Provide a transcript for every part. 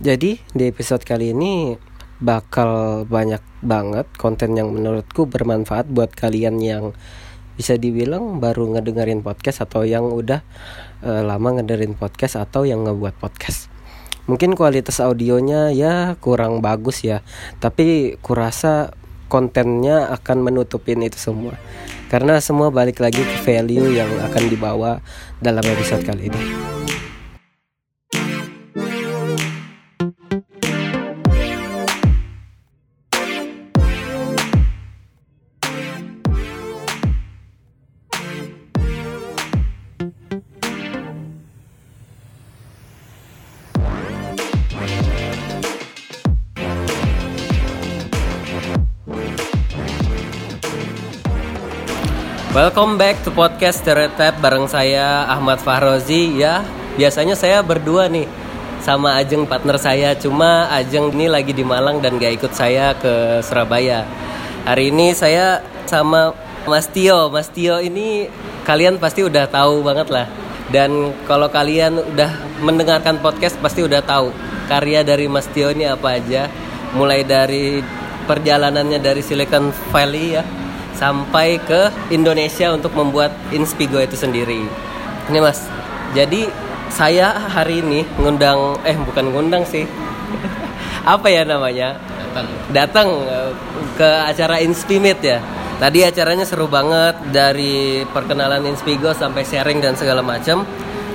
Jadi di episode kali ini bakal banyak banget konten yang menurutku bermanfaat buat kalian yang bisa dibilang baru ngedengerin podcast atau yang udah uh, lama ngedengerin podcast atau yang ngebuat podcast. Mungkin kualitas audionya ya kurang bagus ya, tapi kurasa kontennya akan menutupin itu semua. Karena semua balik lagi ke value yang akan dibawa dalam episode kali ini. Welcome back to podcast Stereotype bareng saya Ahmad Fahrozi ya. Biasanya saya berdua nih sama Ajeng partner saya. Cuma Ajeng ini lagi di Malang dan gak ikut saya ke Surabaya. Hari ini saya sama Mas Tio. Mas Tio ini kalian pasti udah tahu banget lah. Dan kalau kalian udah mendengarkan podcast pasti udah tahu karya dari Mas Tio ini apa aja. Mulai dari perjalanannya dari Silicon Valley ya sampai ke Indonesia untuk membuat Inspigo itu sendiri. Ini Mas, jadi saya hari ini ngundang eh bukan ngundang sih. Apa ya namanya? Datang. Datang eh, ke acara Inspimit ya. Tadi acaranya seru banget dari perkenalan Inspigo sampai sharing dan segala macam.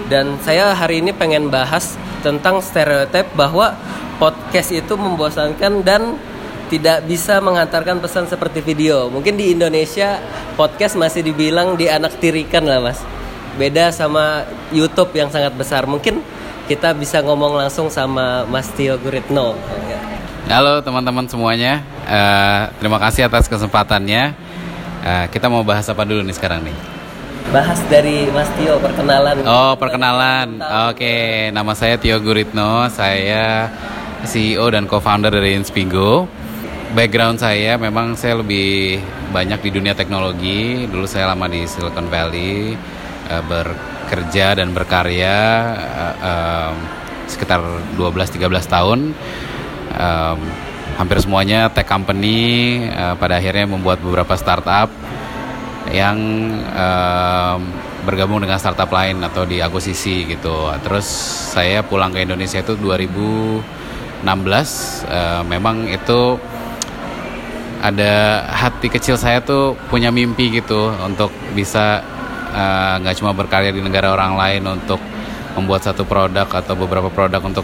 Dan saya hari ini pengen bahas tentang stereotip bahwa podcast itu membosankan dan tidak bisa mengantarkan pesan seperti video. Mungkin di Indonesia podcast masih dibilang di anak tirikan lah mas. Beda sama YouTube yang sangat besar. Mungkin kita bisa ngomong langsung sama Mas Tio Guritno. Halo teman-teman semuanya. Uh, terima kasih atas kesempatannya. Uh, kita mau bahas apa dulu nih sekarang nih? Bahas dari Mas Tio perkenalan. Oh perkenalan. Oke, okay. nama saya Tio Guritno. Saya CEO dan co-founder dari Inspigo background saya memang saya lebih banyak di dunia teknologi. Dulu saya lama di Silicon Valley uh, bekerja dan berkarya uh, um, sekitar 12-13 tahun. Um, hampir semuanya tech company uh, pada akhirnya membuat beberapa startup yang um, bergabung dengan startup lain atau di akuisisi gitu. Terus saya pulang ke Indonesia itu 2016 uh, memang itu ada hati kecil saya tuh punya mimpi gitu untuk bisa eh, nggak uh, cuma berkarya di negara orang lain untuk membuat satu produk atau beberapa produk untuk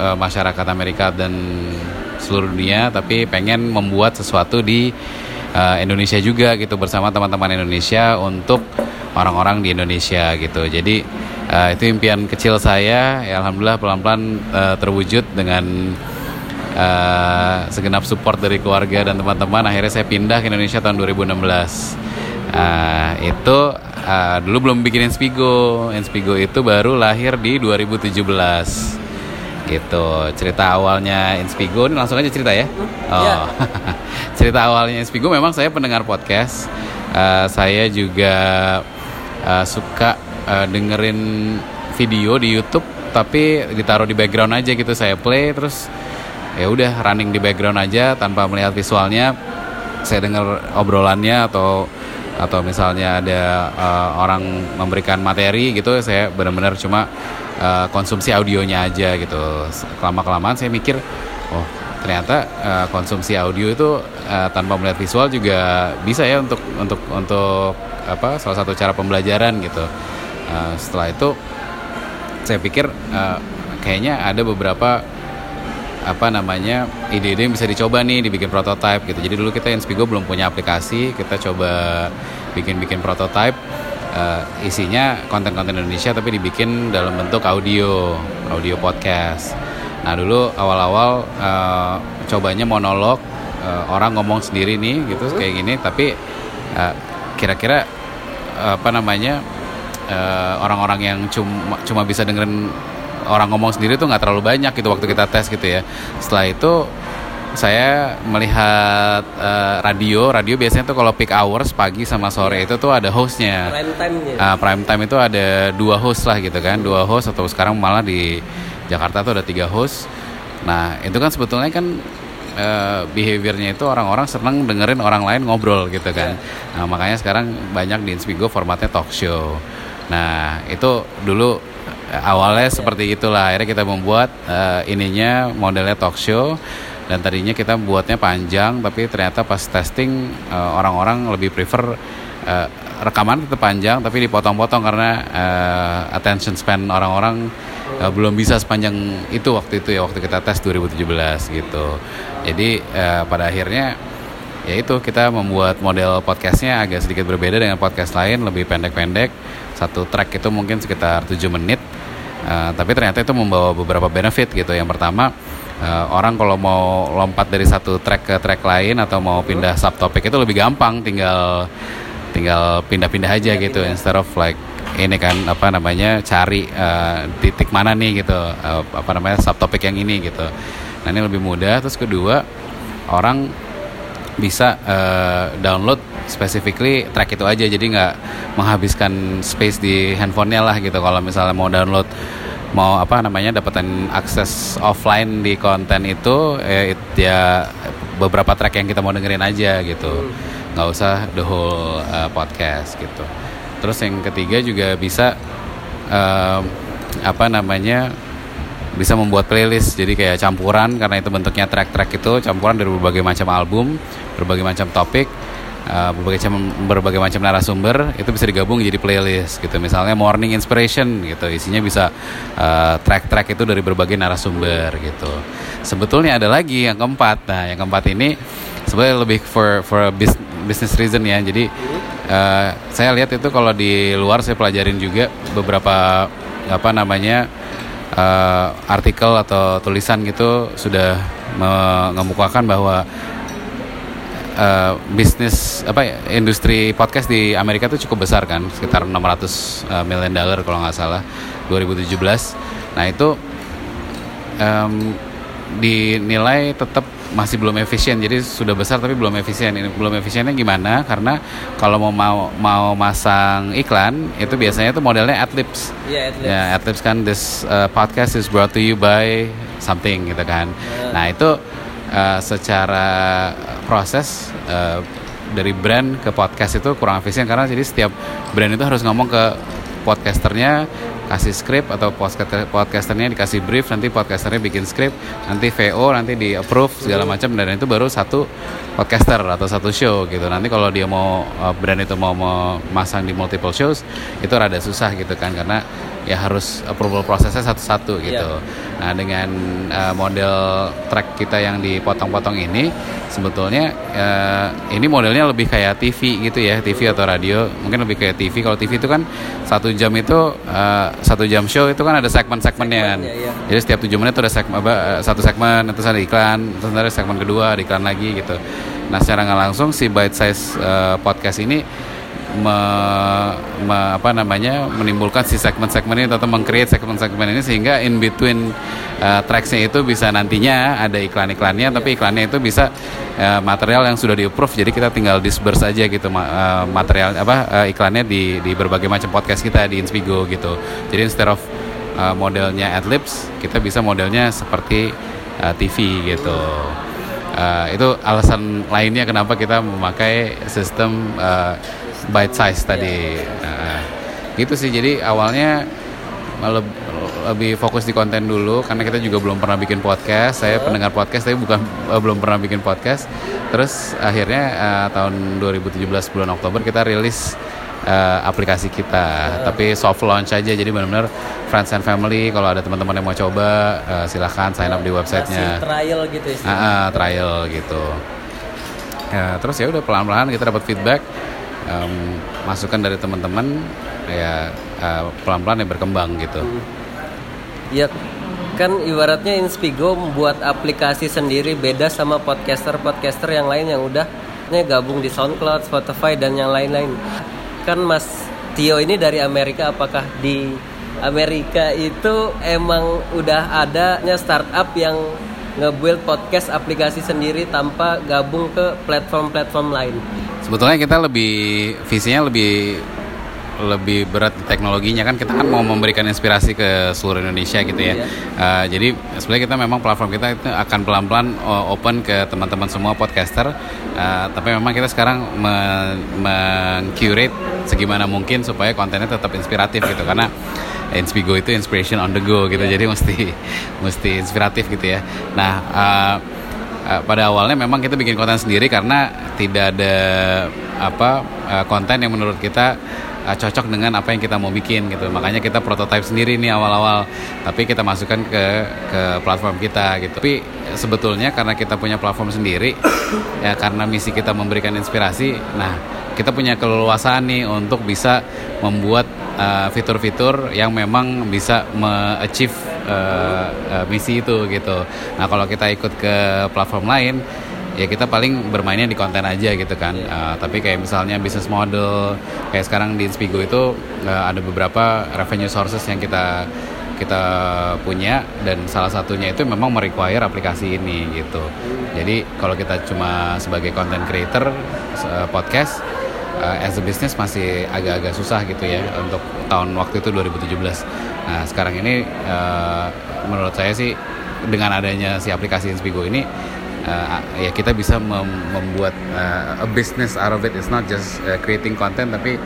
uh, masyarakat Amerika dan seluruh dunia tapi pengen membuat sesuatu di uh, Indonesia juga gitu bersama teman-teman Indonesia untuk orang-orang di Indonesia gitu. Jadi uh, itu impian kecil saya. Ya alhamdulillah pelan-pelan uh, terwujud dengan uh, segenap support dari keluarga dan teman-teman akhirnya saya pindah ke Indonesia tahun 2016 uh, eh, itu uh, dulu belum bikin Inspigo Inspigo itu baru lahir di 2017 gitu. Cerita awalnya Inspigo ini langsung aja cerita ya? Oh. Yeah. cerita awalnya Inspigo memang saya pendengar podcast. Uh, saya juga uh, suka uh, dengerin video di YouTube tapi ditaruh di background aja gitu saya play terus ya udah running di background aja tanpa melihat visualnya. Saya dengar obrolannya atau atau misalnya ada uh, orang memberikan materi gitu saya benar-benar cuma uh, konsumsi audionya aja gitu. Kelama kelamaan saya mikir oh ternyata uh, konsumsi audio itu uh, tanpa melihat visual juga bisa ya untuk untuk untuk apa salah satu cara pembelajaran gitu. Uh, setelah itu saya pikir uh, kayaknya ada beberapa apa namanya ide-ide yang bisa dicoba nih dibikin prototype gitu. Jadi dulu kita Inspigo belum punya aplikasi kita coba bikin-bikin prototype uh, isinya konten-konten Indonesia tapi dibikin dalam bentuk audio audio podcast. Nah dulu awal-awal uh, cobanya monolog uh, orang ngomong sendiri nih gitu kayak gini. Tapi uh, kira-kira uh, apa namanya orang-orang uh, yang cuma cuma bisa dengerin orang ngomong sendiri tuh nggak terlalu banyak gitu waktu kita tes gitu ya. Setelah itu saya melihat uh, radio. Radio biasanya tuh kalau peak hours pagi sama sore itu tuh ada hostnya. Prime time uh, prime time itu ada dua host lah gitu kan. Dua host atau sekarang malah di Jakarta tuh ada tiga host. Nah itu kan sebetulnya kan uh, behaviornya itu orang-orang seneng dengerin orang lain ngobrol gitu kan. Yeah. Nah makanya sekarang banyak di Inspigo formatnya talk show. Nah itu dulu awalnya seperti itulah. Akhirnya kita membuat uh, ininya modelnya talk show. Dan tadinya kita buatnya panjang tapi ternyata pas testing uh, orang-orang lebih prefer uh, rekaman tetap panjang tapi dipotong-potong karena uh, attention span orang-orang uh, belum bisa sepanjang itu waktu itu ya waktu kita tes 2017 gitu. Jadi uh, pada akhirnya ya itu kita membuat model podcastnya agak sedikit berbeda dengan podcast lain lebih pendek-pendek. Satu track itu mungkin sekitar 7 menit uh, tapi ternyata itu membawa beberapa benefit gitu. Yang pertama uh, orang kalau mau lompat dari satu track ke track lain atau mau pindah subtopik itu lebih gampang. Tinggal tinggal pindah-pindah aja ya, gitu pindah. instead of like ini kan apa namanya cari uh, titik mana nih gitu uh, apa namanya subtopik yang ini gitu. Nah ini lebih mudah. Terus kedua orang bisa uh, download specifically track itu aja. Jadi nggak menghabiskan space di handphonenya lah gitu. Kalau misalnya mau download mau apa namanya dapetin akses offline di konten itu eh, ya beberapa track yang kita mau dengerin aja gitu. Nggak usah the whole uh, podcast gitu. Terus yang ketiga juga bisa uh, apa namanya bisa membuat playlist. Jadi kayak campuran karena itu bentuknya track-track itu campuran dari berbagai macam album berbagai macam topik uh, berbagai macam berbagai macam narasumber itu bisa digabung jadi playlist gitu. Misalnya morning inspiration gitu isinya bisa uh, track-track itu dari berbagai narasumber gitu. Sebetulnya ada lagi yang keempat. Nah yang keempat ini sebenarnya lebih for for business reason ya. Jadi uh, saya lihat itu kalau di luar saya pelajarin juga beberapa apa namanya uh, artikel atau tulisan gitu sudah mengemukakan bahwa uh, bisnis apa ya, industri podcast di Amerika itu cukup besar kan sekitar 600 uh, million dollar kalau nggak salah 2017 nah itu um, dinilai tetap masih belum efisien. Jadi sudah besar tapi belum efisien. Ini belum efisiennya gimana? Karena kalau mau mau mau masang iklan itu biasanya itu modelnya adlibs. Yeah, adlibs. ya adlibs kan this uh, podcast is brought to you by something gitu kan. Yeah. nah itu uh, secara proses uh, dari brand ke podcast itu kurang efisien. Karena jadi setiap brand itu harus ngomong ke podcasternya kasih script atau podcaster podcasternya dikasih brief nanti podcasternya bikin script nanti VO nanti di approve segala macam dan itu baru satu podcaster atau satu show gitu nanti kalau dia mau uh, brand itu mau memasang di multiple shows itu rada susah gitu kan karena ya harus approval prosesnya satu-satu gitu. Yeah. Nah dengan uh, model track kita yang dipotong-potong ini sebetulnya uh, ini modelnya lebih kayak TV gitu ya, TV atau radio mungkin lebih kayak TV. Kalau TV itu kan satu jam itu uh, satu jam show itu kan ada segmen-segmennya kan. Yeah. Jadi setiap tujuh menit itu ada segmen apa, satu segmen, terus ada iklan, terus ada segmen kedua, ada iklan lagi gitu. Nah secara nggak langsung si bite size uh, podcast ini me, me, apa namanya menimbulkan si segmen-segmen ini atau mengcreate segmen-segmen ini sehingga in between uh, tracksnya itu bisa nantinya ada iklan-iklannya tapi iklannya itu bisa uh, material yang sudah di approve jadi kita tinggal disperse aja gitu uh, material apa uh, iklannya di di berbagai macam podcast kita di Inspigo gitu. Jadi instead of uh, modelnya adlibs kita bisa modelnya seperti uh, TV gitu. Uh, itu alasan lainnya kenapa kita memakai sistem uh, bite size tadi. Nah, gitu sih. Jadi awalnya lebih fokus di konten dulu karena kita juga belum pernah bikin podcast. Saya pendengar podcast tapi bukan uh, belum pernah bikin podcast. Terus akhirnya uh, tahun 2017 bulan Oktober kita rilis uh, aplikasi kita. Tapi soft launch aja jadi benar-benar friends and family kalau ada teman-teman yang mau coba uh, silahkan sign up di websitenya. trial gitu ya. Uh, trial gitu. Ya, terus ya udah pelan-pelan kita dapat feedback um, masukan dari teman-teman ya uh, pelan-pelan ya berkembang gitu. Ya kan ibaratnya Inspigo membuat aplikasi sendiri beda sama podcaster-podcaster yang lain yang udah gabung di SoundCloud, Spotify dan yang lain-lain. Kan Mas Tio ini dari Amerika apakah di Amerika itu emang udah adanya startup yang nge-build podcast aplikasi sendiri tanpa gabung ke platform-platform lain? Sebetulnya kita lebih visinya lebih lebih berat di teknologinya kan kita kan mau memberikan inspirasi ke seluruh Indonesia gitu ya. Iya. Uh, jadi sebenarnya kita memang platform kita itu akan pelan-pelan uh, open ke teman-teman semua podcaster. Uh, tapi memang kita sekarang men- men-curate segimana mungkin supaya kontennya tetap inspiratif gitu karena Inspigo itu inspiration on the go gitu. Jadi mesti mesti inspiratif gitu ya. Nah, uh, uh, pada awalnya memang kita bikin konten sendiri karena tidak ada apa uh, konten yang menurut kita uh, cocok dengan apa yang kita mau bikin gitu. Makanya kita prototype sendiri nih awal-awal. Tapi kita masukkan ke ke platform kita gitu. Tapi sebetulnya karena kita punya platform sendiri ya karena misi kita memberikan inspirasi. Nah, kita punya keleluasaan nih untuk bisa membuat uh, fitur-fitur yang memang bisa me-achieve uh, uh, misi itu gitu. Nah, kalau kita ikut ke platform lain ya kita paling bermainnya di konten aja gitu kan. Uh, tapi kayak misalnya bisnis model kayak sekarang di Inspigo itu uh, ada beberapa revenue sources yang kita kita punya dan salah satunya itu memang merequire aplikasi ini gitu. Jadi kalau kita cuma sebagai content creator uh, podcast uh, as a business masih agak-agak susah gitu ya untuk tahun waktu itu 2017 nah sekarang ini uh, menurut saya sih dengan adanya si aplikasi Inspigo ini uh, ya kita bisa mem- membuat uh, a business out of it. It's not just uh, creating content tapi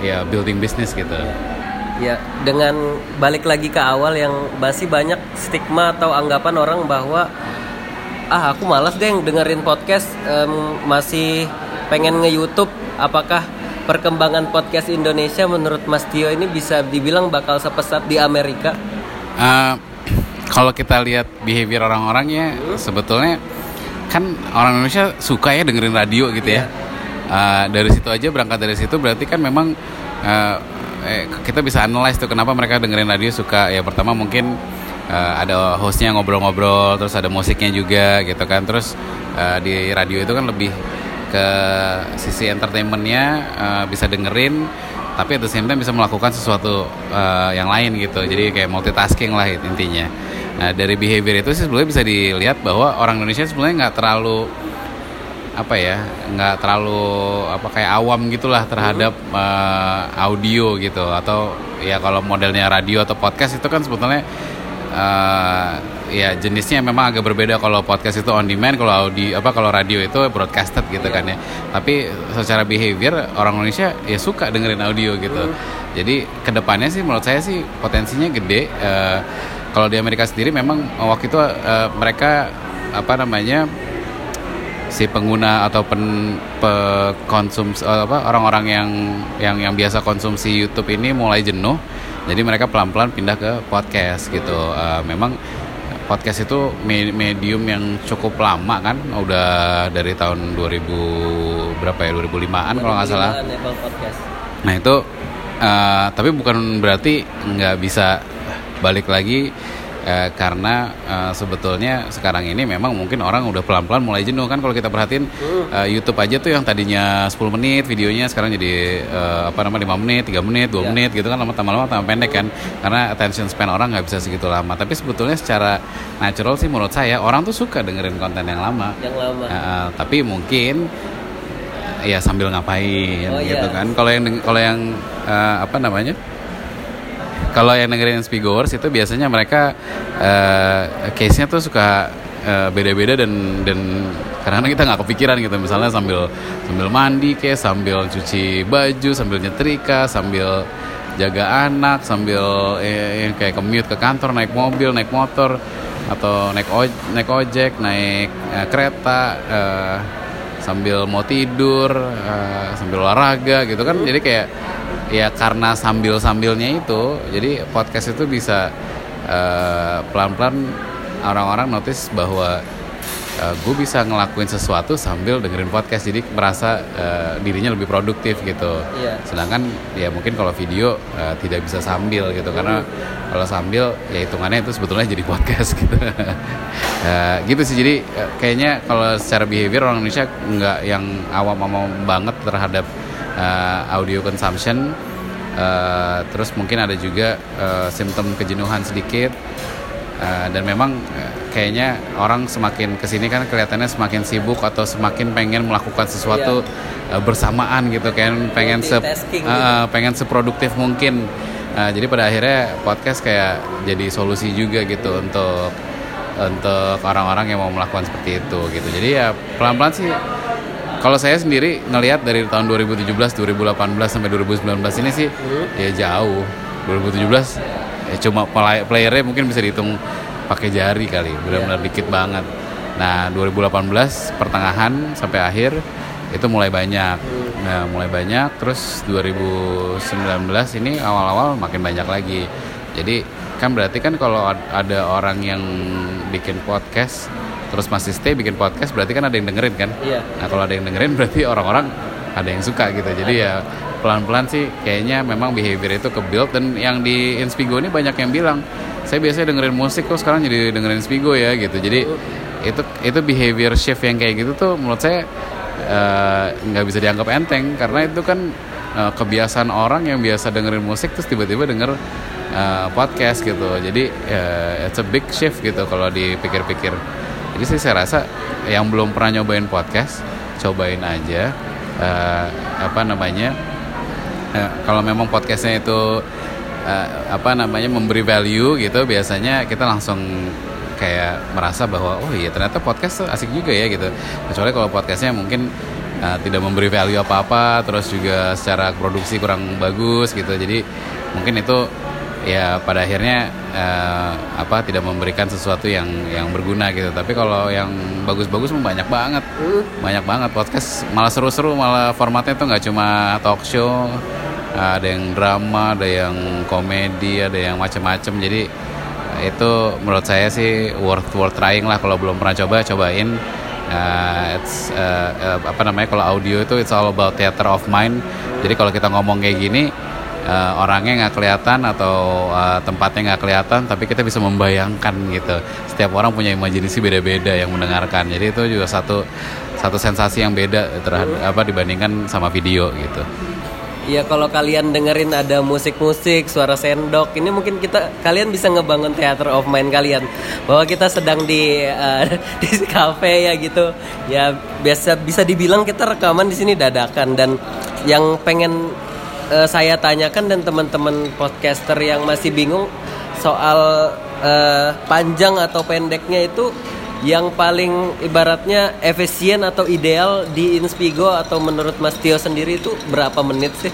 ya building business gitu. Ya, dengan balik lagi ke awal yang masih banyak stigma atau anggapan orang bahwa ah aku malas deh dengerin podcast em, masih pengen nge-YouTube apakah perkembangan podcast Indonesia menurut Mas Tio ini bisa dibilang bakal sepesat di Amerika? Uh, kalau kita lihat behavior orang-orang ya sebetulnya kan orang Indonesia suka ya dengerin radio gitu ya. Uh, dari situ aja berangkat dari situ berarti kan memang uh, eh, kita bisa analyze tuh kenapa mereka dengerin radio suka ya pertama mungkin uh, ada hostnya ngobrol-ngobrol terus ada musiknya juga gitu kan terus uh, di radio itu kan lebih ke sisi entertainmentnya uh, bisa dengerin tapi at the same time bisa melakukan sesuatu uh, yang lain gitu. Jadi kayak multitasking lah intinya. Nah dari behavior itu sih sebenarnya bisa dilihat bahwa orang Indonesia sebenarnya nggak terlalu apa ya nggak terlalu apa kayak awam gitulah terhadap uh, audio gitu. Atau ya kalau modelnya radio atau podcast itu kan sebetulnya uh, ya jenisnya memang agak berbeda kalau podcast itu on demand kalau audio apa kalau radio itu broadcasted gitu kan ya. Tapi secara behavior orang Indonesia ya suka dengerin audio gitu. Jadi ke depannya sih menurut saya sih potensinya gede. Uh, kalau di Amerika sendiri memang waktu itu uh, mereka apa namanya si pengguna atau pen konsumsi apa orang-orang yang yang yang biasa konsumsi YouTube ini mulai jenuh. Jadi mereka pelan-pelan pindah ke podcast gitu. Uh, memang podcast itu me- medium yang cukup lama kan? Udah dari tahun 2000 berapa ya? 2005an kalau nggak salah. Podcast? Nah itu uh, tapi bukan berarti nggak bisa balik lagi uh, karena uh, sebetulnya sekarang ini memang mungkin orang udah pelan-pelan mulai jenuh kan kalau kita perhatiin uh, YouTube aja tuh yang tadinya 10 menit videonya sekarang jadi uh, apa namanya 5 menit, 3 menit, 2 Ya. menit gitu kan lama-lama tambah pendek kan karena attention span orang nggak bisa segitu lama tapi sebetulnya secara natural sih menurut saya orang tuh suka dengerin konten yang lama Yang lama. Uh, tapi mungkin ya sambil ngapain Oh, gitu iya. kan. Kalau yang kalau yang uh, apa namanya? Kalau yang dengerin Spigors itu biasanya mereka uh, case-nya tuh suka uh, beda-beda dan dan karena kita nggak kepikiran gitu. Misalnya sambil sambil mandi kayak sambil cuci baju sambil nyetrika sambil jaga anak sambil eh, kayak commute ke kantor naik mobil naik motor atau naik oj- naik ojek naik eh, kereta eh, sambil mau tidur eh, sambil olahraga gitu kan. Jadi kayak ya karena sambil sambilnya itu jadi podcast itu bisa pelan pelan orang-orang notice bahwa gue bisa ngelakuin sesuatu sambil dengerin podcast. Jadi merasa eh, dirinya lebih produktif gitu. Iya. sedangkan ya mungkin kalau video eh, tidak bisa sambil gitu. Karena kalau sambil ya hitungannya itu sebetulnya jadi podcast gitu. Eh, gitu sih. Jadi eh, kayaknya kalau secara behavior orang Indonesia nggak yang awam-awam banget terhadap eh, audio consumption. Eh, terus mungkin ada juga eh, simptom kejenuhan sedikit. Uh, dan memang uh, kayaknya orang semakin ke sini kan kelihatannya semakin sibuk atau semakin pengen melakukan sesuatu yeah. uh, bersamaan gitu kan. Pengen se uh, gitu. pengen seproduktif mungkin. Uh, jadi pada akhirnya podcast kayak jadi solusi juga gitu untuk untuk orang-orang yang mau melakukan seperti itu gitu. Jadi ya pelan-pelan sih kalau saya sendiri ngelihat dari tahun 2017 2018 sampai 2019 ini sih hmm. ya jauh 2017 ya cuma playernya mungkin bisa dihitung pakai jari kali benar-benar yeah. dikit banget nah 2018 pertengahan sampai akhir itu mulai banyak hmm. nah mulai banyak terus 2019 ini awal-awal makin banyak lagi jadi kan berarti kan kalau ada orang yang bikin podcast terus masih stay bikin podcast berarti kan ada yang dengerin kan? Yeah. nah kalau ada yang dengerin berarti orang-orang ada yang suka gitu. Jadi ya pelan-pelan sih kayaknya memang behavior itu ke build dan yang di Inspigo ini banyak yang bilang saya biasanya dengerin musik kok sekarang jadi dengerin Inspigo ya gitu. Jadi itu itu behavior shift yang kayak gitu tuh menurut saya eh, nggak uh, bisa dianggap enteng. Karena itu kan uh, kebiasaan orang yang biasa dengerin musik terus tiba-tiba denger uh, podcast gitu. Jadi uh, it's a big shift gitu kalau dipikir-pikir jadi sih saya rasa yang belum pernah nyobain podcast cobain aja. Uh, apa namanya ya, kalau memang podcastnya itu uh, apa namanya memberi value gitu biasanya kita langsung kayak merasa bahwa oh iya ternyata podcast asik juga ya gitu. Kecuali kalau podcastnya mungkin uh, tidak memberi value apa apa terus juga secara produksi kurang bagus gitu. Jadi mungkin itu ya pada akhirnya uh, apa tidak memberikan sesuatu yang yang berguna gitu. Tapi kalau yang bagus-bagus banyak banget. Banyak banget. Podcast malah seru-seru malah formatnya tuh nggak cuma talk show ada yang drama ada yang komedi ada yang macam-macam jadi itu menurut saya sih worth worth trying lah. Kalau belum pernah coba cobain. Uh, it's uh, uh, apa namanya kalau audio itu it's all about theater of mind. Jadi kalau kita ngomong kayak gini uh, orangnya nggak kelihatan atau uh, tempatnya nggak kelihatan tapi kita bisa membayangkan gitu. Setiap orang punya imajinasi beda-beda yang mendengarkan. Jadi itu juga satu satu sensasi yang beda terhadap apa dibandingkan sama video gitu. Ya kalau kalian dengerin ada musik-musik, suara sendok, ini mungkin kita kalian bisa ngebangun theater of mind kalian. Bahwa kita sedang di uh, di cafe ya gitu. Ya biasa bisa dibilang kita rekaman di sini dadakan. Dan yang pengen uh, saya tanyakan dan teman-teman podcaster yang masih bingung soal uh, panjang atau pendeknya itu yang paling ibaratnya efisien atau ideal di Inspigo atau menurut Mas Tio sendiri itu berapa menit sih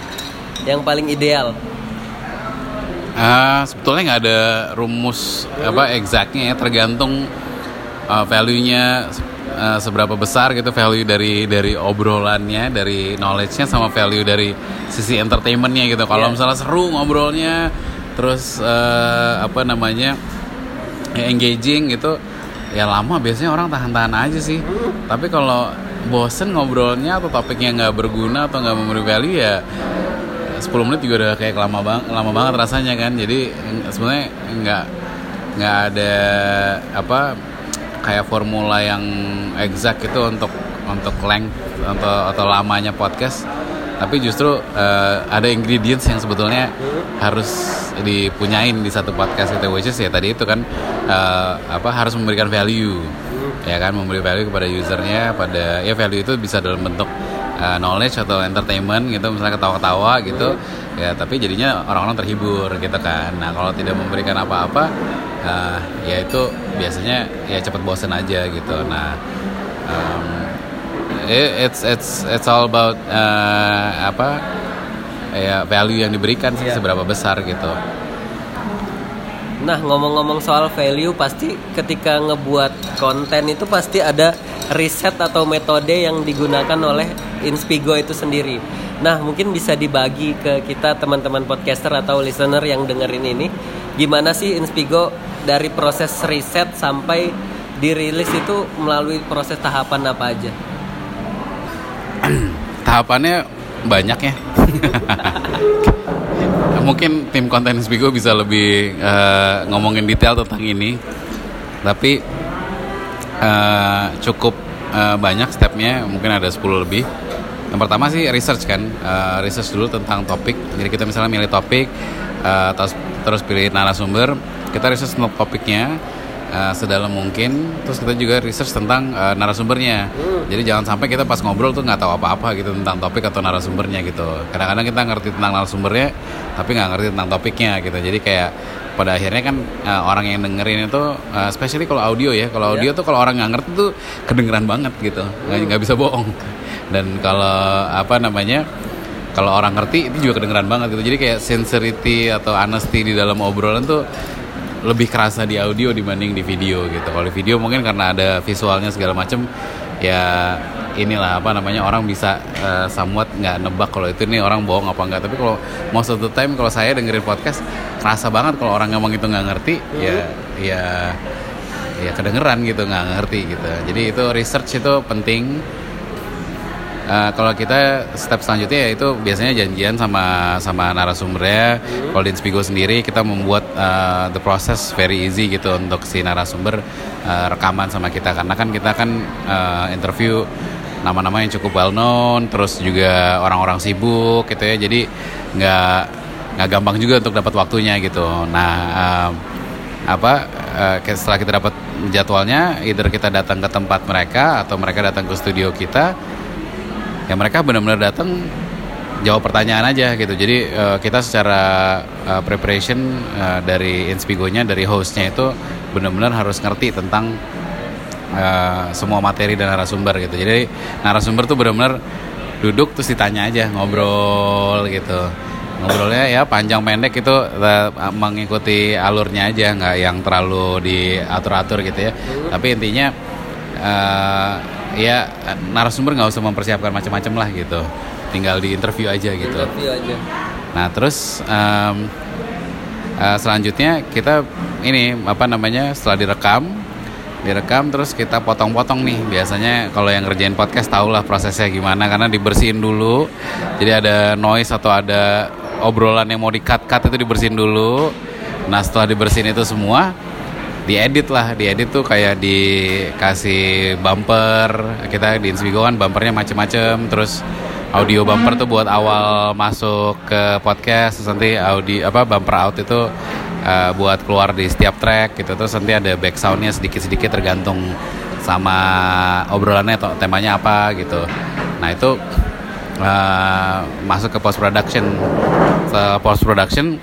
yang paling ideal? Uh, sebetulnya nggak ada rumus hmm. apa exactnya ya tergantung uh, value-nya uh, seberapa besar gitu value dari dari obrolannya dari knowledge-nya sama value dari sisi entertainment-nya gitu. Kalau yeah. misalnya seru ngobrolnya terus uh, apa namanya ya engaging gitu ya lama biasanya orang tahan-tahan aja sih. Tapi kalau bosen ngobrolnya atau topiknya nggak berguna atau nggak memberi value ya 10 menit juga udah kayak lama banget lama banget rasanya kan. Jadi sebenarnya nggak nggak ada apa kayak formula yang exact itu untuk untuk length atau atau lamanya podcast. Tapi justru uh, ada ingredients yang sebetulnya harus dipunyain di satu podcast kita which is ya tadi itu kan uh, apa harus memberikan value. Ya kan memberi value kepada usernya pada ya value itu bisa dalam bentuk uh, knowledge atau entertainment gitu misalnya ketawa-ketawa gitu. Ya tapi jadinya orang-orang terhibur gitu kan. Nah kalau tidak memberikan apa-apa uh, ya itu biasanya ya cepat bosen aja gitu nah um, it's it's it's all about uh, apa ya value yang diberikan sih yeah. seberapa besar gitu. Nah ngomong-ngomong soal value pasti ketika ngebuat konten itu pasti ada riset atau metode yang digunakan oleh Inspigo itu sendiri. Nah mungkin bisa dibagi ke kita teman-teman podcaster atau listener yang dengerin ini, gimana sih Inspigo dari proses riset sampai dirilis itu melalui proses tahapan apa aja? tahapannya banyak ya. Mungkin tim konten Spigo bisa lebih uh, ngomongin detail tentang ini. Tapi uh, cukup uh, banyak stepnya mungkin ada 10 lebih yang pertama sih research kan uh, research dulu tentang topik. Jadi kita misalnya milih topik uh, terus terus pilih narasumber kita research tentang topiknya uh, sedalam mungkin. Terus kita juga research tentang uh, narasumbernya. Hmm. jadi jangan sampai kita pas ngobrol tuh nggak tahu apa-apa gitu tentang topik atau narasumbernya gitu. Kadang-kadang kita ngerti tentang narasumbernya tapi nggak ngerti tentang topiknya gitu. Jadi kayak pada akhirnya kan uh, orang yang dengerin itu uh, especially kalau audio ya. Kalau audio yeah. tuh kalau orang nggak ngerti tuh kedengeran banget gitu. Nggak hmm. bisa bohong dan kalau apa namanya kalau orang ngerti itu juga kedengeran banget gitu. Jadi kayak sincerity atau honesty di dalam obrolan tuh lebih kerasa di audio dibanding di video gitu. Kalau di video mungkin karena ada visualnya segala macem ya inilah apa namanya orang bisa uh, somewhat nggak nebak kalau itu nih orang bohong apa enggak tapi kalau most of the time kalau saya dengerin podcast kerasa banget kalau orang ngomong itu nggak ngerti hmm. ya ya ya kedengeran gitu nggak ngerti gitu. Jadi itu research itu penting Uh, kalau kita step selanjutnya ya itu biasanya janjian sama sama narasumbernya. Hmm. Kalau di Inspigo sendiri kita membuat uh, the process very easy gitu untuk si narasumber uh, rekaman sama kita karena kan kita kan uh, interview nama-nama yang cukup well known, terus juga orang-orang sibuk gitu ya. Jadi nggak nggak gampang juga untuk dapat waktunya gitu. Nah uh, apa uh, setelah kita dapat jadwalnya, either kita datang ke tempat mereka atau mereka datang ke studio kita ya mereka benar-benar datang jawab pertanyaan aja gitu. Jadi uh, kita secara uh, preparation uh, dari Inspigo-nya dari hostnya itu benar-benar harus ngerti tentang uh, semua materi dan narasumber gitu. Jadi narasumber tuh benar-benar duduk terus ditanya aja ngobrol gitu. Ngobrolnya ya panjang pendek itu mengikuti alurnya aja nggak yang terlalu diatur-atur gitu ya. Tapi intinya ya narasumber nggak usah mempersiapkan macam-macam lah gitu. Tinggal di interview aja gitu. Interview aja. Nah terus um, uh, selanjutnya kita ini apa namanya setelah direkam direkam terus kita potong-potong nih. Biasanya kalau yang ngerjain podcast tau lah prosesnya gimana karena dibersihin dulu. Jadi ada noise atau ada obrolan yang mau di cut cut itu dibersihin dulu. Nah setelah dibersihin itu semua diedit lah diedit tuh kayak dikasih bumper kita di Inspigo kan bumpernya macem-macem terus audio bumper tuh buat awal masuk ke podcast terus nanti audio apa bumper out itu uh, buat keluar di setiap track gitu terus nanti ada back soundnya sedikit-sedikit tergantung sama obrolannya atau temanya apa gitu. Nah itu uh, masuk ke post production. Setelah post production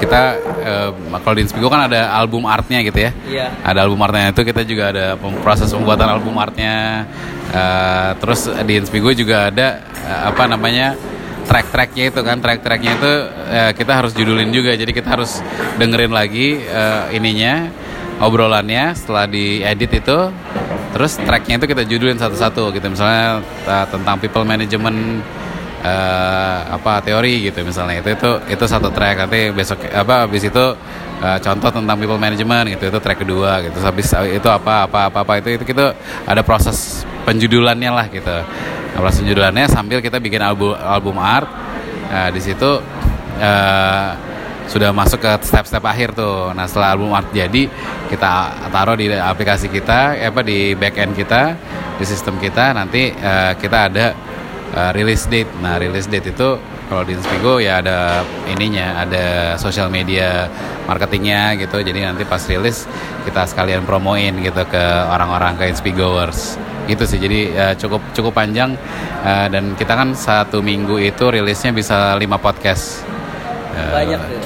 kita uh, kalau di Inspigo kan ada album artnya gitu ya. Iya. Ada album artnya itu kita juga ada proses pembuatan album artnya. Uh, terus di Inspigo juga ada uh, apa namanya track-tracknya itu kan track-tracknya itu uh, kita harus judulin juga. Jadi kita harus dengerin lagi uh, ininya obrolannya setelah diedit itu. Terus tracknya itu kita judulin satu-satu gitu. Misalnya uh, tentang people management uh, apa teori gitu misalnya itu itu itu satu track nanti besok apa habis itu uh, contoh tentang people management gitu itu track kedua gitu habis itu apa apa apa apa itu itu kita ada proses penjudulannya lah gitu nah, proses penjudulannya sambil kita bikin album album art uh, di situ uh, sudah masuk ke step-step akhir tuh. Nah setelah album art jadi kita taruh di aplikasi kita, apa di back end kita, di sistem kita. Nanti uh, kita ada uh, release date. Nah, release date itu kalau di Inspigo ya ada ininya, ada social media marketingnya gitu. Jadi nanti pas rilis kita sekalian promoin gitu ke orang-orang ke Inspigoers. Gitu sih. Jadi uh, cukup cukup panjang uh, dan kita kan satu minggu itu rilisnya bisa lima podcast. Banyak ya.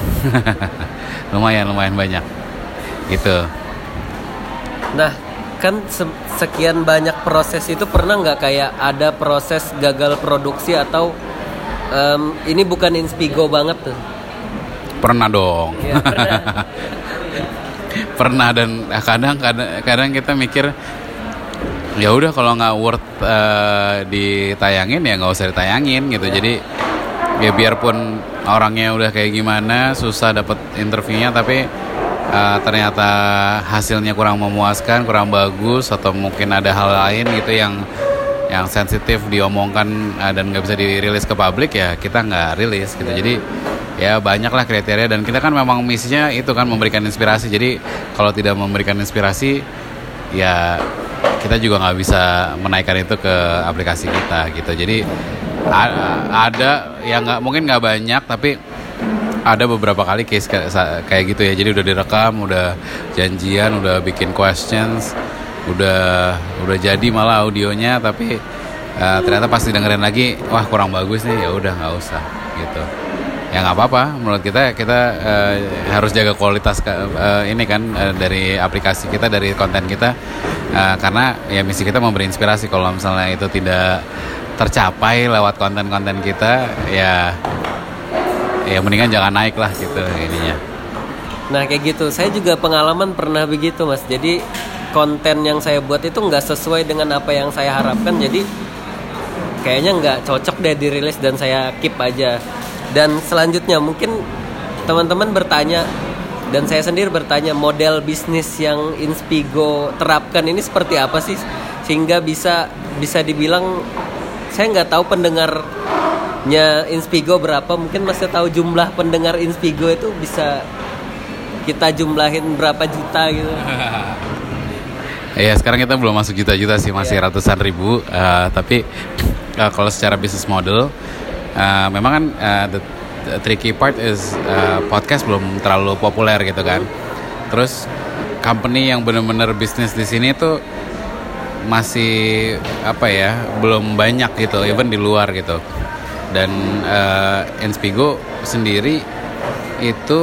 lumayan lumayan banyak. Gitu. Nah, kan sekian banyak proses itu pernah nggak kayak ada proses gagal produksi atau um, ini bukan inspigo banget tuh? Pernah dong. Ya, pernah. pernah dan kadang kadang kadang kita mikir ya udah kalau nggak worth uh, ditayangin ya nggak usah ditayangin gitu. Ya. Jadi ya biarpun orangnya udah kayak gimana susah dapat interviewnya tapi uh, ternyata hasilnya kurang memuaskan, kurang bagus atau mungkin ada hal lain gitu yang yang sensitif diomongkan uh, dan nggak bisa dirilis ke publik ya kita nggak rilis gitu. Jadi ya banyaklah kriteria dan kita kan memang misinya itu kan memberikan inspirasi. Jadi kalau tidak memberikan inspirasi ya kita juga nggak bisa menaikkan itu ke aplikasi kita gitu. Jadi ada yang nggak mungkin nggak banyak tapi ada beberapa kali case kayak, kayak gitu ya. Jadi udah direkam udah janjian udah bikin questions udah udah jadi malah audionya tapi uh, ternyata pasti dengerin lagi wah kurang bagus nih ya udah nggak usah gitu. Ya nggak apa-apa. Menurut kita kita uh, harus jaga kualitas uh, ini kan uh, dari aplikasi kita dari konten kita uh, karena ya misi kita memberi inspirasi kalau misalnya itu tidak tercapai lewat konten-konten kita ya ya mendingan jangan naik lah gitu ininya. Nah kayak gitu. Saya juga pengalaman pernah begitu mas. Jadi konten yang saya buat itu nggak sesuai dengan apa yang saya harapkan. Jadi kayaknya nggak cocok deh dirilis dan saya keep aja. Dan selanjutnya mungkin teman-teman bertanya dan saya sendiri bertanya model bisnis yang Inspigo terapkan ini seperti apa sih? Sehingga bisa bisa dibilang saya nggak tahu pendengarnya Inspigo berapa mungkin masih tahu jumlah pendengar Inspigo itu bisa kita jumlahin berapa juta gitu Iya sekarang kita belum masuk juta-juta sih masih yeah. ratusan ribu uh, tapi uh, kalau secara bisnis model uh, memang kan uh, the, the tricky part is uh, podcast belum terlalu populer gitu kan. Terus company yang benar-benar bisnis di sini tuh masih apa ya belum banyak gitu even di luar gitu. Dan uh, Inspigo sendiri itu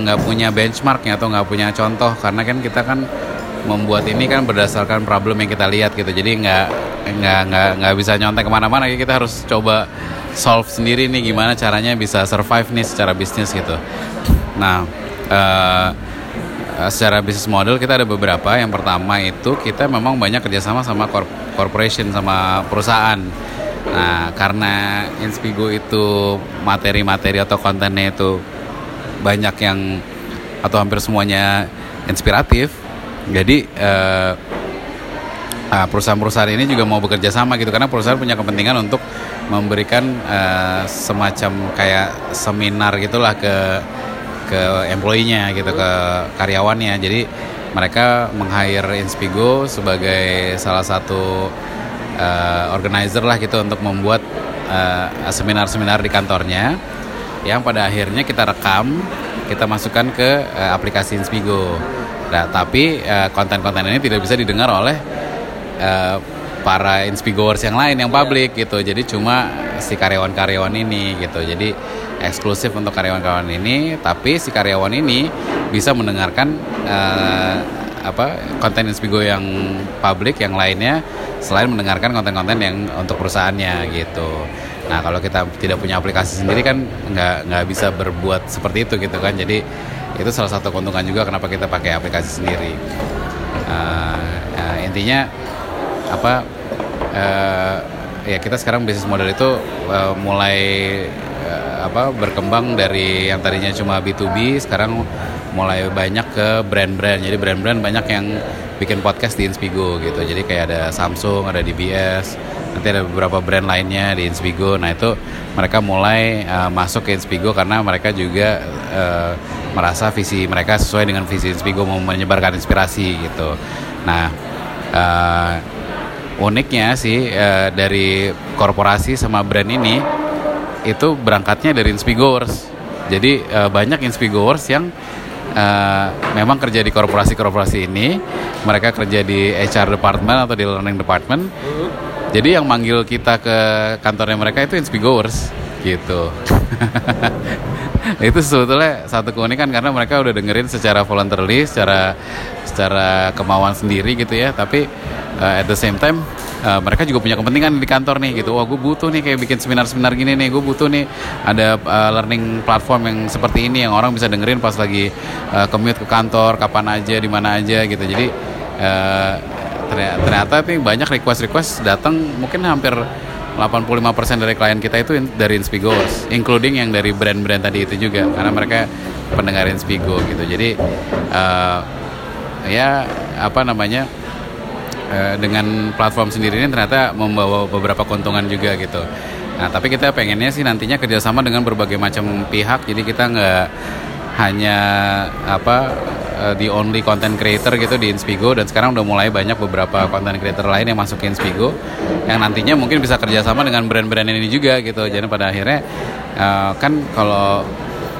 nggak uh, punya benchmarknya atau nggak punya contoh. Karena kan kita kan membuat ini kan berdasarkan problem yang kita lihat gitu. Jadi nggak nggak nggak nggak bisa nyontek ke mana-mana. Kita harus coba solve sendiri nih gimana caranya bisa survive nih secara bisnis gitu. Nah uh, secara bisnis model kita ada beberapa. Yang pertama itu kita memang banyak kerjasama sama corporation sama perusahaan. Nah karena Inspigo itu materi-materi atau kontennya itu banyak yang atau hampir semuanya inspiratif. Jadi uh, perusahaan-perusahaan ini juga mau bekerja sama gitu. Karena perusahaan punya kepentingan untuk memberikan uh, semacam kayak seminar gitulah ke ke employee-nya gitu ke karyawannya. Jadi mereka meng-hire Inspigo sebagai salah satu uh, organizer lah gitu untuk membuat seminar-seminar uh, di kantornya yang pada akhirnya kita rekam, kita masukkan ke uh, aplikasi Inspigo. Nah, tapi uh, konten-konten ini tidak bisa didengar oleh para inspigoers yang lain yang publik yeah. gitu. Jadi cuma si karyawan-karyawan ini gitu. Jadi eksklusif untuk karyawan-karyawan ini, tapi si karyawan ini bisa mendengarkan uh, apa konten Inspigo yang publik yang lainnya selain mendengarkan konten-konten yang untuk perusahaannya gitu. Nah kalau kita tidak punya aplikasi sendiri kan nggak nggak bisa berbuat seperti itu gitu kan. Jadi itu salah satu keuntungan juga kenapa kita pakai aplikasi sendiri uh, uh, intinya apa uh, ya kita sekarang bisnis model itu uh, mulai uh, apa berkembang dari yang tadinya cuma B2B sekarang mulai banyak ke brand-brand. Jadi brand-brand banyak yang bikin podcast di Inspigo gitu. Jadi kayak ada Samsung ada DBS nanti ada beberapa brand lainnya di Inspigo. Nah itu mereka mulai uh, masuk ke Inspigo karena mereka juga uh, merasa visi mereka sesuai dengan visi Inspigo mau menyebarkan inspirasi gitu. Nah, uh, uniknya sih uh, dari korporasi sama brand ini itu berangkatnya dari Inspigoers. Jadi uh, banyak Inspigoers yang uh, memang kerja di korporasi-korporasi ini, mereka kerja di HR department atau di learning department. Jadi yang manggil kita ke kantornya mereka itu Inspigoers gitu. itu sebetulnya satu keunikan karena mereka udah dengerin secara voluntarily, secara secara kemauan sendiri gitu ya. Tapi uh, at the same time uh, mereka juga punya kepentingan di kantor nih gitu. Wah gue butuh nih kayak bikin seminar-seminar gini nih. Gue butuh nih ada uh, learning platform yang seperti ini yang orang bisa dengerin pas lagi uh, commute ke kantor, kapan aja, di mana aja gitu. Jadi uh, ternyata nih banyak request-request datang mungkin hampir 85% dari klien kita itu dari Inspigos, including yang dari brand-brand tadi itu juga, karena mereka pendengar Inspigo gitu. Jadi uh, ya apa namanya uh, dengan platform sendiri ini ternyata membawa beberapa keuntungan juga gitu. Nah tapi kita pengennya sih nantinya kerjasama dengan berbagai macam pihak, jadi kita nggak hanya apa uh, only content creator gitu di Inspigo dan sekarang udah mulai banyak beberapa content creator lain yang masuk ke Inspigo yang nantinya mungkin bisa kerjasama dengan brand-brand ini juga gitu jadi pada akhirnya uh, kan kalau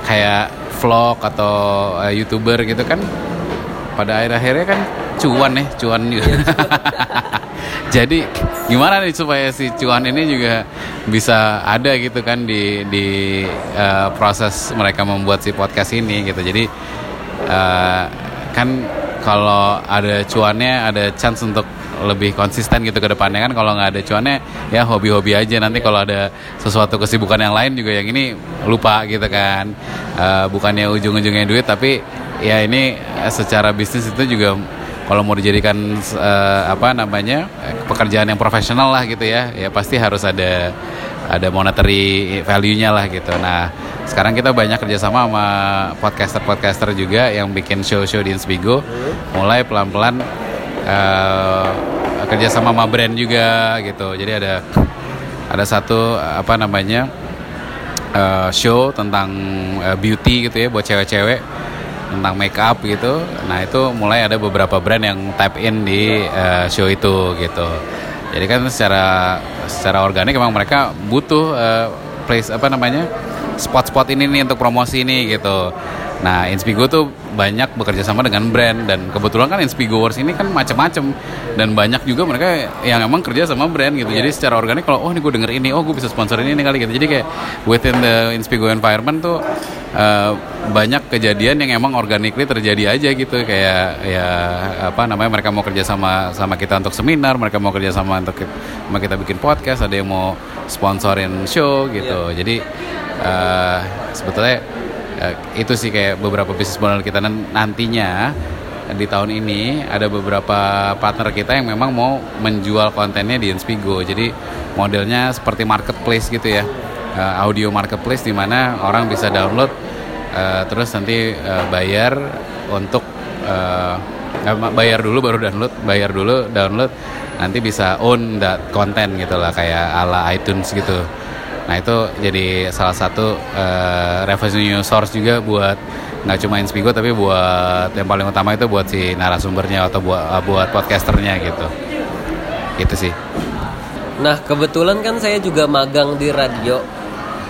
kayak vlog atau uh, youtuber gitu kan pada akhir-akhirnya kan cuan nih cuan juga. Jadi gimana nih supaya si cuan ini juga bisa ada gitu kan di di uh, proses mereka membuat si podcast ini gitu. Jadi uh, kan kalau ada cuannya ada chance untuk lebih konsisten gitu ke depannya. Kan kalau nggak ada cuannya ya hobi-hobi aja. Nanti kalau ada sesuatu kesibukan yang lain juga yang ini lupa gitu kan. Uh, bukannya ujung-ujungnya duit tapi ya ini secara bisnis itu juga kalau mau dijadikan uh, apa namanya pekerjaan yang profesional lah gitu ya ya pasti harus ada ada monetary value-nya lah gitu. Nah sekarang kita banyak kerjasama sama podcaster-podcaster juga yang bikin show-show di Inspigo mulai pelan-pelan uh, kerjasama sama brand juga gitu. Jadi ada ada satu apa namanya uh, show tentang uh, beauty gitu ya buat cewek-cewek tentang make up gitu nah itu mulai ada beberapa brand yang tap in di uh, show itu gitu jadi kan secara secara organik emang mereka butuh uh, place apa namanya spot-spot ini nih untuk promosi ini gitu. Nah, Inspigo tuh banyak bekerja sama dengan brand dan kebetulan kan Inspigo Wars ini kan macam-macam dan banyak juga mereka yang emang kerja sama brand gitu. Jadi secara organik kalau oh ini gue denger ini, oh gue bisa sponsor ini, ini kali gitu. Jadi kayak within the Inspigo environment tuh uh, banyak kejadian yang emang organically terjadi aja gitu kayak ya apa namanya mereka mau kerja sama sama kita untuk seminar, mereka mau kerja sama untuk sama kita bikin podcast, ada yang mau sponsorin show gitu. Yeah. Jadi uh, sebetulnya uh, itu sih kayak beberapa bisnis model kita. Nantinya di tahun ini ada beberapa partner kita yang memang mau menjual kontennya di Inspigo. Jadi modelnya seperti marketplace gitu ya. Uh, audio marketplace di mana orang bisa download uh, terus nanti bayar untuk bayar dulu baru download bayar dulu download nanti bisa own that konten gitu lah kayak ala iTunes gitu Nah itu jadi salah satu uh, revenue source juga buat nggak cuma Inspigo tapi buat yang paling utama itu buat si narasumbernya atau buat uh, buat podcasternya gitu. Itu sih. Nah kebetulan kan saya juga magang di radio.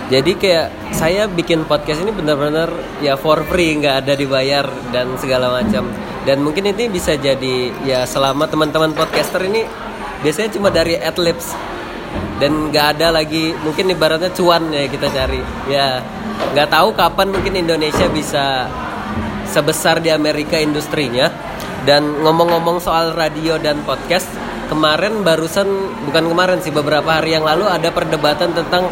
Jadi kayak saya bikin podcast ini benar-benar ya for free, nggak ada dibayar dan segala macam. Dan mungkin ini bisa jadi ya selama teman-teman podcaster ini biasanya cuma dari adlibs dan nggak ada lagi mungkin ibaratnya cuan ya kita cari. Ya nggak tahu kapan mungkin Indonesia bisa sebesar di Amerika industrinya. Dan ngomong-ngomong soal radio dan podcast kemarin barusan bukan kemarin sih beberapa hari yang lalu ada perdebatan tentang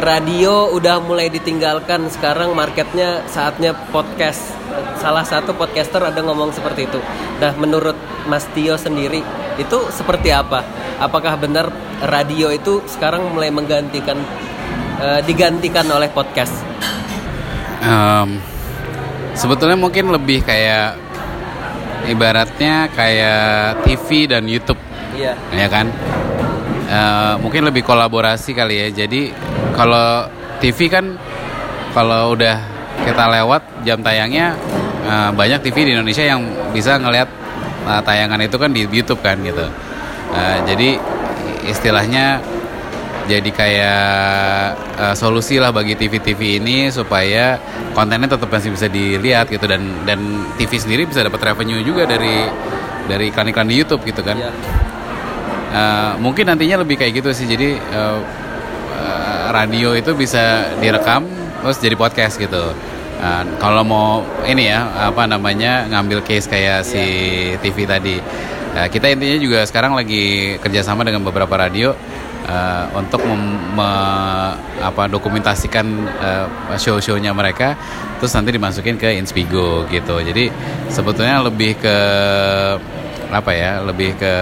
radio udah mulai ditinggalkan. Sekarang marketnya saatnya podcast. Salah satu podcaster ada ngomong seperti itu. Nah menurut Mas Tio sendiri itu seperti apa apakah benar radio itu sekarang mulai menggantikan uh, digantikan oleh podcast? Um, sebetulnya mungkin lebih kayak ibaratnya kayak TV dan YouTube, iya. ya kan? Uh, mungkin lebih kolaborasi kali ya. Jadi kalau TV kan kalau udah kita lewat jam tayangnya uh, banyak TV di Indonesia yang bisa ngelihat uh, tayangan itu kan di YouTube kan gitu. Uh, jadi istilahnya jadi kayak uh, solusi lah bagi TV-TV ini supaya kontennya tetap masih bisa dilihat gitu dan dan TV sendiri bisa dapat revenue juga dari dari iklan-iklan di YouTube gitu kan. Yeah. Uh, mungkin nantinya lebih kayak gitu sih. Jadi uh, uh, radio itu bisa direkam terus jadi podcast gitu. Uh, kalau mau ini ya apa namanya ngambil case kayak si iya. TV tadi Nah, kita intinya juga sekarang lagi kerjasama dengan beberapa radio uh, untuk mem, me, apa dokumentasikan uh, show-shownya mereka, terus nanti dimasukin ke Inspigo gitu. Jadi sebetulnya lebih ke apa ya, lebih ke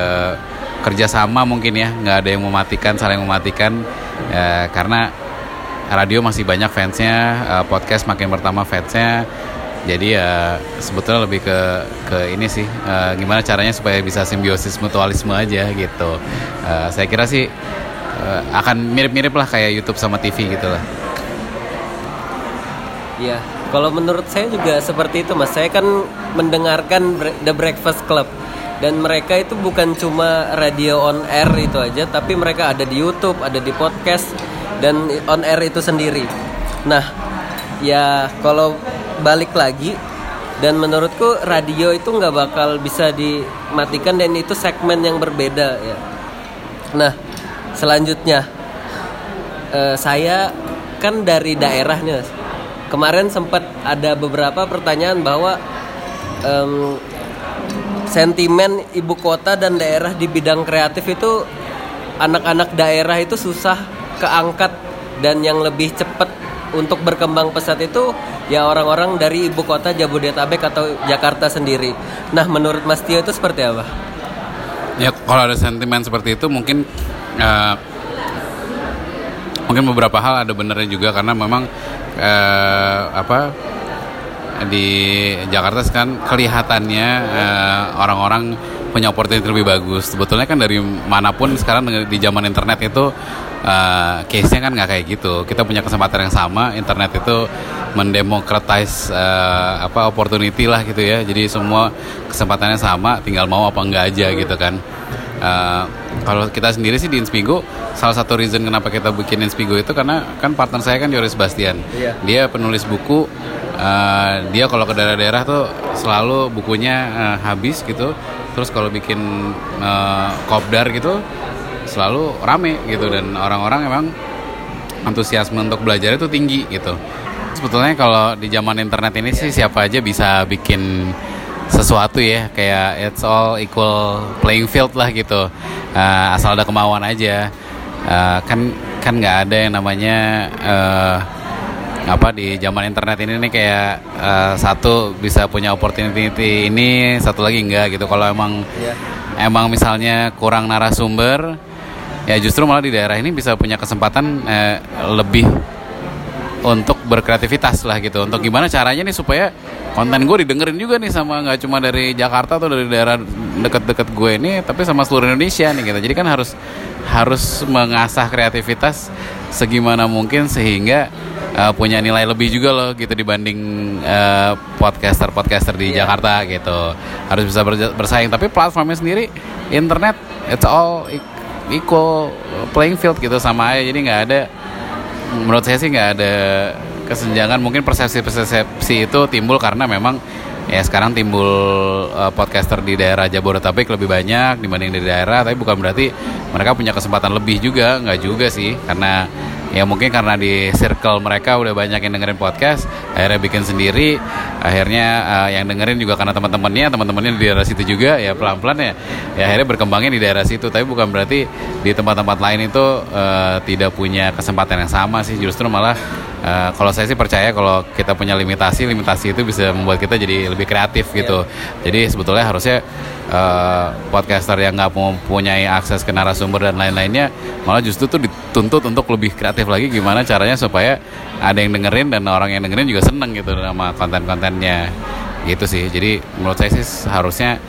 kerjasama mungkin ya, nggak ada yang mematikan, saling mematikan, uh, karena radio masih banyak fansnya, uh, podcast makin pertama fansnya. Jadi ya sebetulnya lebih ke ke ini sih uh, gimana caranya supaya bisa simbiosis mutualisme aja gitu. Uh, saya kira sih uh, akan mirip-mirip lah kayak YouTube sama TV gitu lah. Iya, kalau menurut saya juga seperti itu mas. Saya kan mendengarkan The Breakfast Club. Dan mereka itu bukan cuma radio on air itu aja, tapi mereka ada di YouTube, ada di podcast dan on air itu sendiri. Nah, ya kalau balik lagi dan menurutku radio itu nggak bakal bisa dimatikan dan itu segmen yang berbeda ya nah selanjutnya eh, saya kan dari daerahnya kemarin sempat ada beberapa pertanyaan bahwa em, sentimen ibu kota dan daerah di bidang kreatif itu anak-anak daerah itu susah keangkat dan yang lebih cepat untuk berkembang pesat itu ya orang-orang dari ibu kota Jabodetabek atau Jakarta sendiri. Nah, menurut Mas Tio itu seperti apa? Ya kalau ada sentimen seperti itu mungkin uh, mungkin beberapa hal ada benernya juga karena memang uh, apa di Jakarta kan kelihatannya uh, orang-orang punya opportunity lebih bagus. Sebetulnya kan dari mana pun sekarang di zaman internet itu uh, case-nya kan nggak kayak gitu. Kita punya kesempatan yang sama. Internet itu mendemokratis uh, apa opportunity lah gitu ya. Jadi semua kesempatannya sama, tinggal mau apa enggak aja gitu kan. Uh, kalau kita sendiri sih di Inspigo salah satu reason kenapa kita bikin Inspigo itu karena kan partner saya kan Yoris Bastian iya. dia penulis buku uh, dia kalau ke daerah-daerah tuh selalu bukunya uh, habis gitu terus kalau bikin uh, kopdar gitu selalu rame gitu dan orang-orang emang antusiasme untuk belajar itu tinggi gitu. Sebetulnya kalau di zaman internet ini sih siapa aja bisa bikin sesuatu ya kayak it's all equal playing field lah gitu. Uh, asal ada kemauan aja. Uh, kan kan nggak ada yang namanya uh, apa di zaman internet ini nih kayak uh, satu bisa punya opportunity ini satu lagi enggak gitu. Kalau emang yeah. emang misalnya kurang narasumber ya justru malah di daerah ini bisa punya kesempatan uh, lebih untuk berkreativitas lah gitu. Untuk gimana caranya nih supaya konten gue didengerin juga nih sama nggak cuma dari Jakarta atau dari daerah deket-deket gue ini tapi sama seluruh Indonesia nih gitu. Jadi kan harus harus mengasah kreativitas segimana mungkin sehingga uh, punya nilai lebih juga loh gitu dibanding uh, podcaster podcaster di yeah. Jakarta gitu. Harus bisa bersaing. Tapi platformnya sendiri internet it's all equal playing field gitu sama aja. Jadi nggak ada menurut saya sih nggak ada kesenjangan. Mungkin persepsi-persepsi itu timbul karena memang ya sekarang timbul uh, podcaster di daerah Jabodetabek lebih banyak dibanding di daerah. Tapi bukan berarti mereka punya kesempatan lebih juga. Nggak juga sih karena ya mungkin karena di circle mereka udah banyak yang dengerin podcast akhirnya bikin sendiri. Akhirnya uh, yang dengerin juga karena teman-temannya teman-temannya di daerah situ juga ya pelan-pelan ya. Ya akhirnya berkembangnya di daerah situ. Tapi bukan berarti di tempat-tempat lain itu uh, tidak punya kesempatan yang sama sih. Justru malah uh, kalau saya sih percaya kalau kita punya limitasi limitasi itu bisa membuat kita jadi lebih kreatif gitu. Yeah. jadi sebetulnya harusnya uh, podcaster yang nggak mempunyai akses ke narasumber dan lain-lainnya malah justru tuh dituntut untuk lebih kreatif lagi gimana caranya supaya ada yang dengerin dan orang yang dengerin juga seneng gitu sama konten-kontennya. Gitu sih. Jadi menurut saya sih harusnya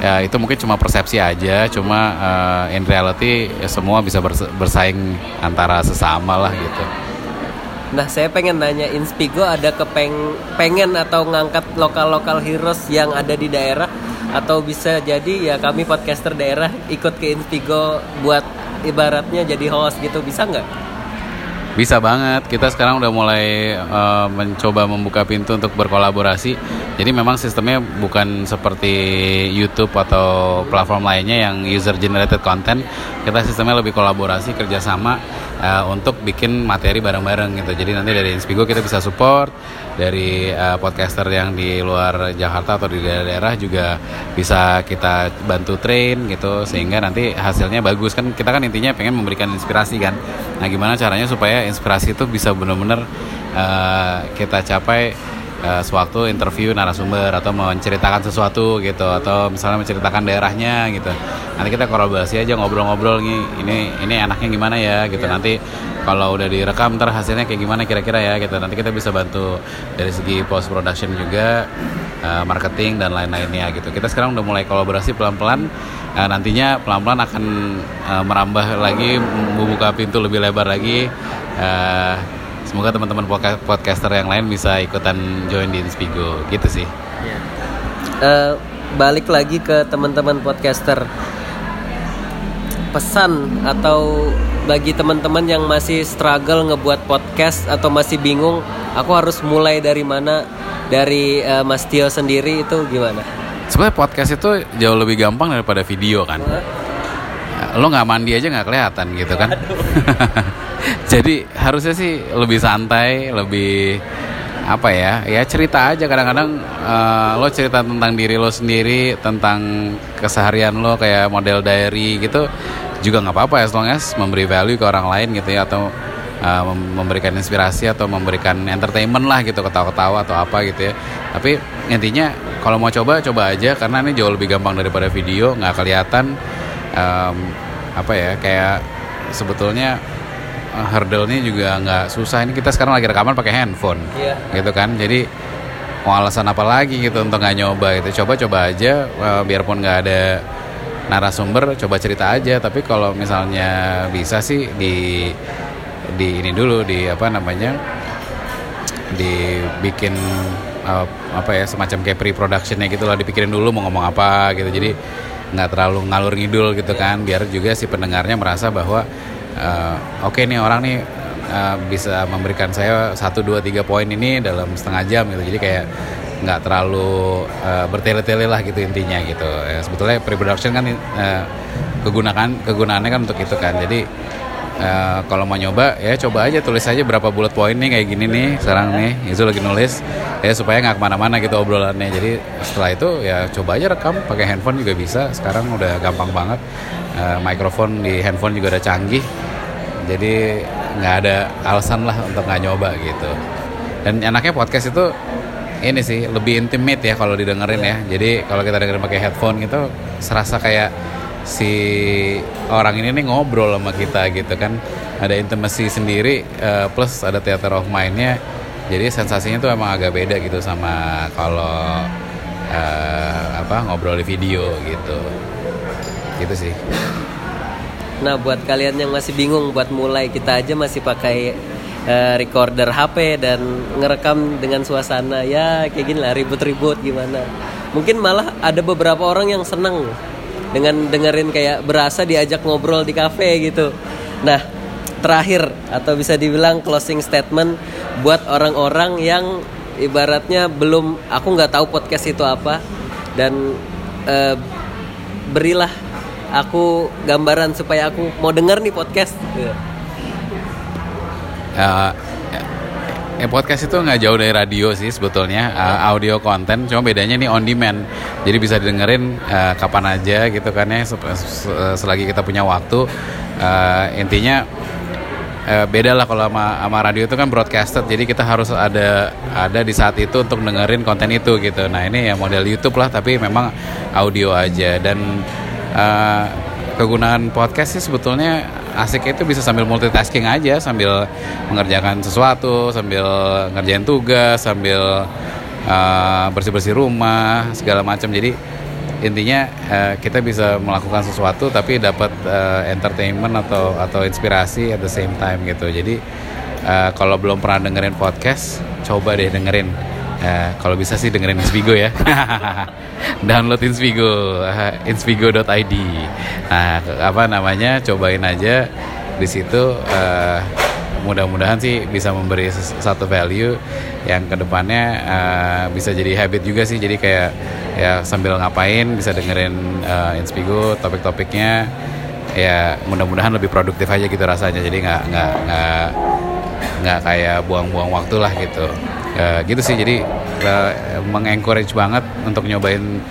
ya itu mungkin cuma persepsi aja cuma uh, in reality ya semua bisa bersaing antara sesama lah gitu. Nah saya pengen nanya Inspigo ada kepeng pengen atau ngangkat lokal-lokal heroes yang ada di daerah atau bisa jadi ya kami podcaster daerah ikut ke Inspigo buat ibaratnya jadi host gitu bisa nggak? Bisa banget. Kita sekarang udah mulai uh, mencoba membuka pintu untuk berkolaborasi. Jadi memang sistemnya bukan seperti YouTube atau platform lainnya yang user generated content. Kita sistemnya lebih kolaborasi kerjasama uh, untuk bikin materi bareng-bareng gitu. Jadi nanti dari Inspigo kita bisa support dari uh, podcaster yang di luar Jakarta atau di daerah-daerah juga bisa kita bantu train gitu sehingga nanti hasilnya bagus kan kita kan intinya pengen memberikan inspirasi kan. Nah gimana caranya supaya inspirasi itu bisa benar-benar uh, kita capai uh, sewaktu interview narasumber atau menceritakan sesuatu gitu atau misalnya menceritakan daerahnya gitu. Nanti kita kolaborasi aja ngobrol-ngobrol nih ini ini enaknya gimana ya gitu. Yeah. nanti kalau udah direkam ntar hasilnya kayak gimana kira-kira ya gitu. Nanti kita bisa bantu dari segi post production juga uh, marketing dan lain-lainnya gitu. Kita sekarang udah mulai kolaborasi pelan-pelan. Uh, nantinya pelan-pelan akan uh, merambah lagi membuka pintu lebih lebar lagi. Uh, semoga teman-teman podcaster yang lain bisa ikutan join di Inspigo gitu sih yeah. uh, balik lagi ke teman-teman podcaster pesan atau bagi teman-teman yang masih struggle ngebuat podcast atau masih bingung, aku harus mulai dari mana? Dari uh, Mas Tio sendiri itu gimana? Sebenarnya podcast itu jauh lebih gampang daripada video kan. Lo nggak mandi aja nggak kelihatan gitu kan. Jadi harusnya sih lebih santai, lebih apa ya ya cerita aja. Kadang-kadang uh, lo cerita tentang diri lo sendiri tentang keseharian lo kayak model diary gitu juga nggak apa-apa ya long as memberi value ke orang lain gitu ya atau uh, memberikan inspirasi atau memberikan entertainment lah gitu ketawa-ketawa atau apa gitu ya. Tapi intinya kalau mau coba coba aja karena ini jauh lebih gampang daripada video nggak kelihatan um, apa ya kayak sebetulnya hurdle-nya juga nggak susah. Ini kita sekarang lagi rekaman pakai handphone yeah. gitu kan. Jadi mau alasan apa lagi gitu untuk nggak nyoba gitu. Coba-coba aja uh, biarpun nggak ada narasumber coba cerita aja. Tapi kalau misalnya bisa sih di di ini dulu di apa namanya dibikin uh, apa ya semacam kayak pre-productionnya gitu lah dipikirin dulu mau ngomong apa gitu. Jadi nggak terlalu ngalur ngidul gitu kan. Biar juga si pendengarnya merasa bahwa uh, oke okay nih orang nih uh, bisa memberikan saya satu dua tiga poin ini dalam setengah jam gitu. Jadi kayak nggak terlalu uh, bertele-tele lah gitu intinya gitu. Ya, sebetulnya pre-production kan uh, kegunaan kegunaannya kan untuk itu kan. Jadi uh, kalau mau nyoba ya coba aja tulis aja berapa bullet point nih kayak gini nih sekarang nih itu lagi nulis ya supaya nggak ke mana-mana gitu obrolannya. Jadi setelah itu ya coba aja rekam pakai handphone juga bisa. Sekarang udah gampang banget uh, mikrofon di handphone juga udah canggih. Jadi nggak ada alasan lah untuk nggak nyoba gitu. Dan enaknya podcast itu ini sih lebih intimate ya kalau didengerin ya. Jadi kalau kita dengerin pakai headphone gitu serasa kayak si orang ini nih ngobrol sama kita gitu kan. Ada intimasi sendiri uh, plus ada theater of mindnya. Jadi sensasinya tuh emang agak beda gitu sama kalau uh, apa ngobrol di video gitu gitu sih Nah buat kalian yang masih bingung buat mulai kita aja masih pakai uh, recorder HP dan ngerekam dengan suasana ya kayak gini lah ribut-ribut gimana. Mungkin malah ada beberapa orang yang seneng dengan dengerin kayak berasa diajak ngobrol di cafe gitu. Nah terakhir atau bisa dibilang closing statement buat orang-orang yang ibaratnya belum aku nggak tahu podcast itu apa dan uh, berilah aku gambaran supaya aku mau denger nih podcast. Uh, ya podcast itu nggak jauh dari radio sih sebetulnya uh, audio konten cuma bedanya nih on demand. Jadi bisa didengerin uh, kapan aja gitu kan ya selagi kita punya waktu. Uh, intinya beda lah kalau sama, sama radio itu kan broadcasted jadi kita harus ada ada di saat itu untuk dengerin konten itu gitu. Nah ini ya model YouTube lah tapi memang audio aja. Dan uh, kegunaan podcast sih sebetulnya asik itu bisa sambil multitasking aja sambil mengerjakan sesuatu sambil ngerjain tugas sambil uh, bersih-bersih rumah segala macam. Jadi intinya uh, kita bisa melakukan sesuatu tapi dapat uh, entertainment atau atau inspirasi at the same time gitu. Jadi uh, kalau belum pernah dengerin podcast coba deh dengerin Ya, kalau bisa sih dengerin Inspigo ya. Download Inspigo, inspigo.id. Nah, apa namanya? Cobain aja di situ. Uh, mudah-mudahan sih bisa memberi satu value yang ke depannya uh, bisa jadi habit juga sih. Jadi kayak ya sambil ngapain bisa dengerin uh, Inspigo topik-topiknya. Ya mudah-mudahan lebih produktif aja gitu rasanya. Jadi nggak nggak nggak nggak kayak buang-buang waktu lah gitu uh, gitu sih. Jadi uh, mengencourage banget untuk nyobain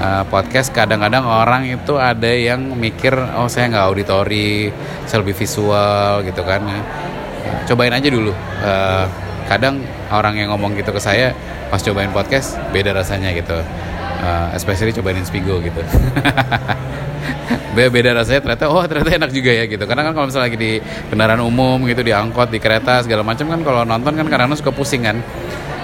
uh, podcast. Kadang-kadang orang itu ada yang mikir oh saya nggak auditori saya lebih visual gitu kan. Cobain aja dulu. Uh, kadang orang yang ngomong gitu ke saya pas cobain podcast beda rasanya gitu uh, especially cobain Inspigo gitu. Beda beda rasanya ternyata oh ternyata enak juga ya gitu. Karena kan kalau misalnya lagi di kendaraan umum gitu di angkot di kereta segala macam kan kalau nonton kan kadang-kadang suka pusing kan.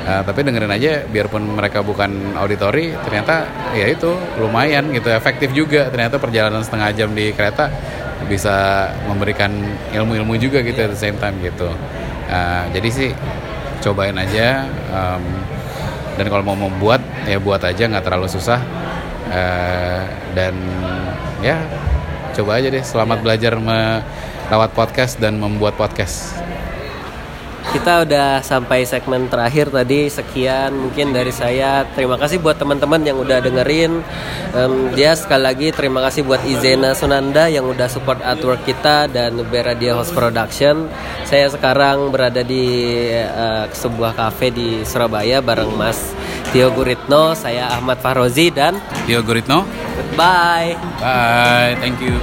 Uh, tapi dengerin aja biarpun mereka bukan auditori ternyata ya itu lumayan gitu efektif juga. Ternyata perjalanan setengah jam di kereta bisa memberikan ilmu-ilmu juga gitu at the same time gitu. Uh, jadi sih cobain aja um, dan kalau mau membuat ya buat aja nggak terlalu susah. Uh, dan ya coba aja deh selamat belajar melewat podcast dan membuat podcast. Kita udah sampai segmen terakhir tadi sekian mungkin dari saya. Terima kasih buat teman-teman yang udah dengerin. Um, dia sekali lagi terima kasih buat Izena Sunanda yang udah support artwork kita dan Beradia Host Production. Saya sekarang berada di uh, sebuah cafe di Surabaya bareng Mas Tio Guritno saya Ahmad Fahrozi dan Tio Guritno bye bye thank you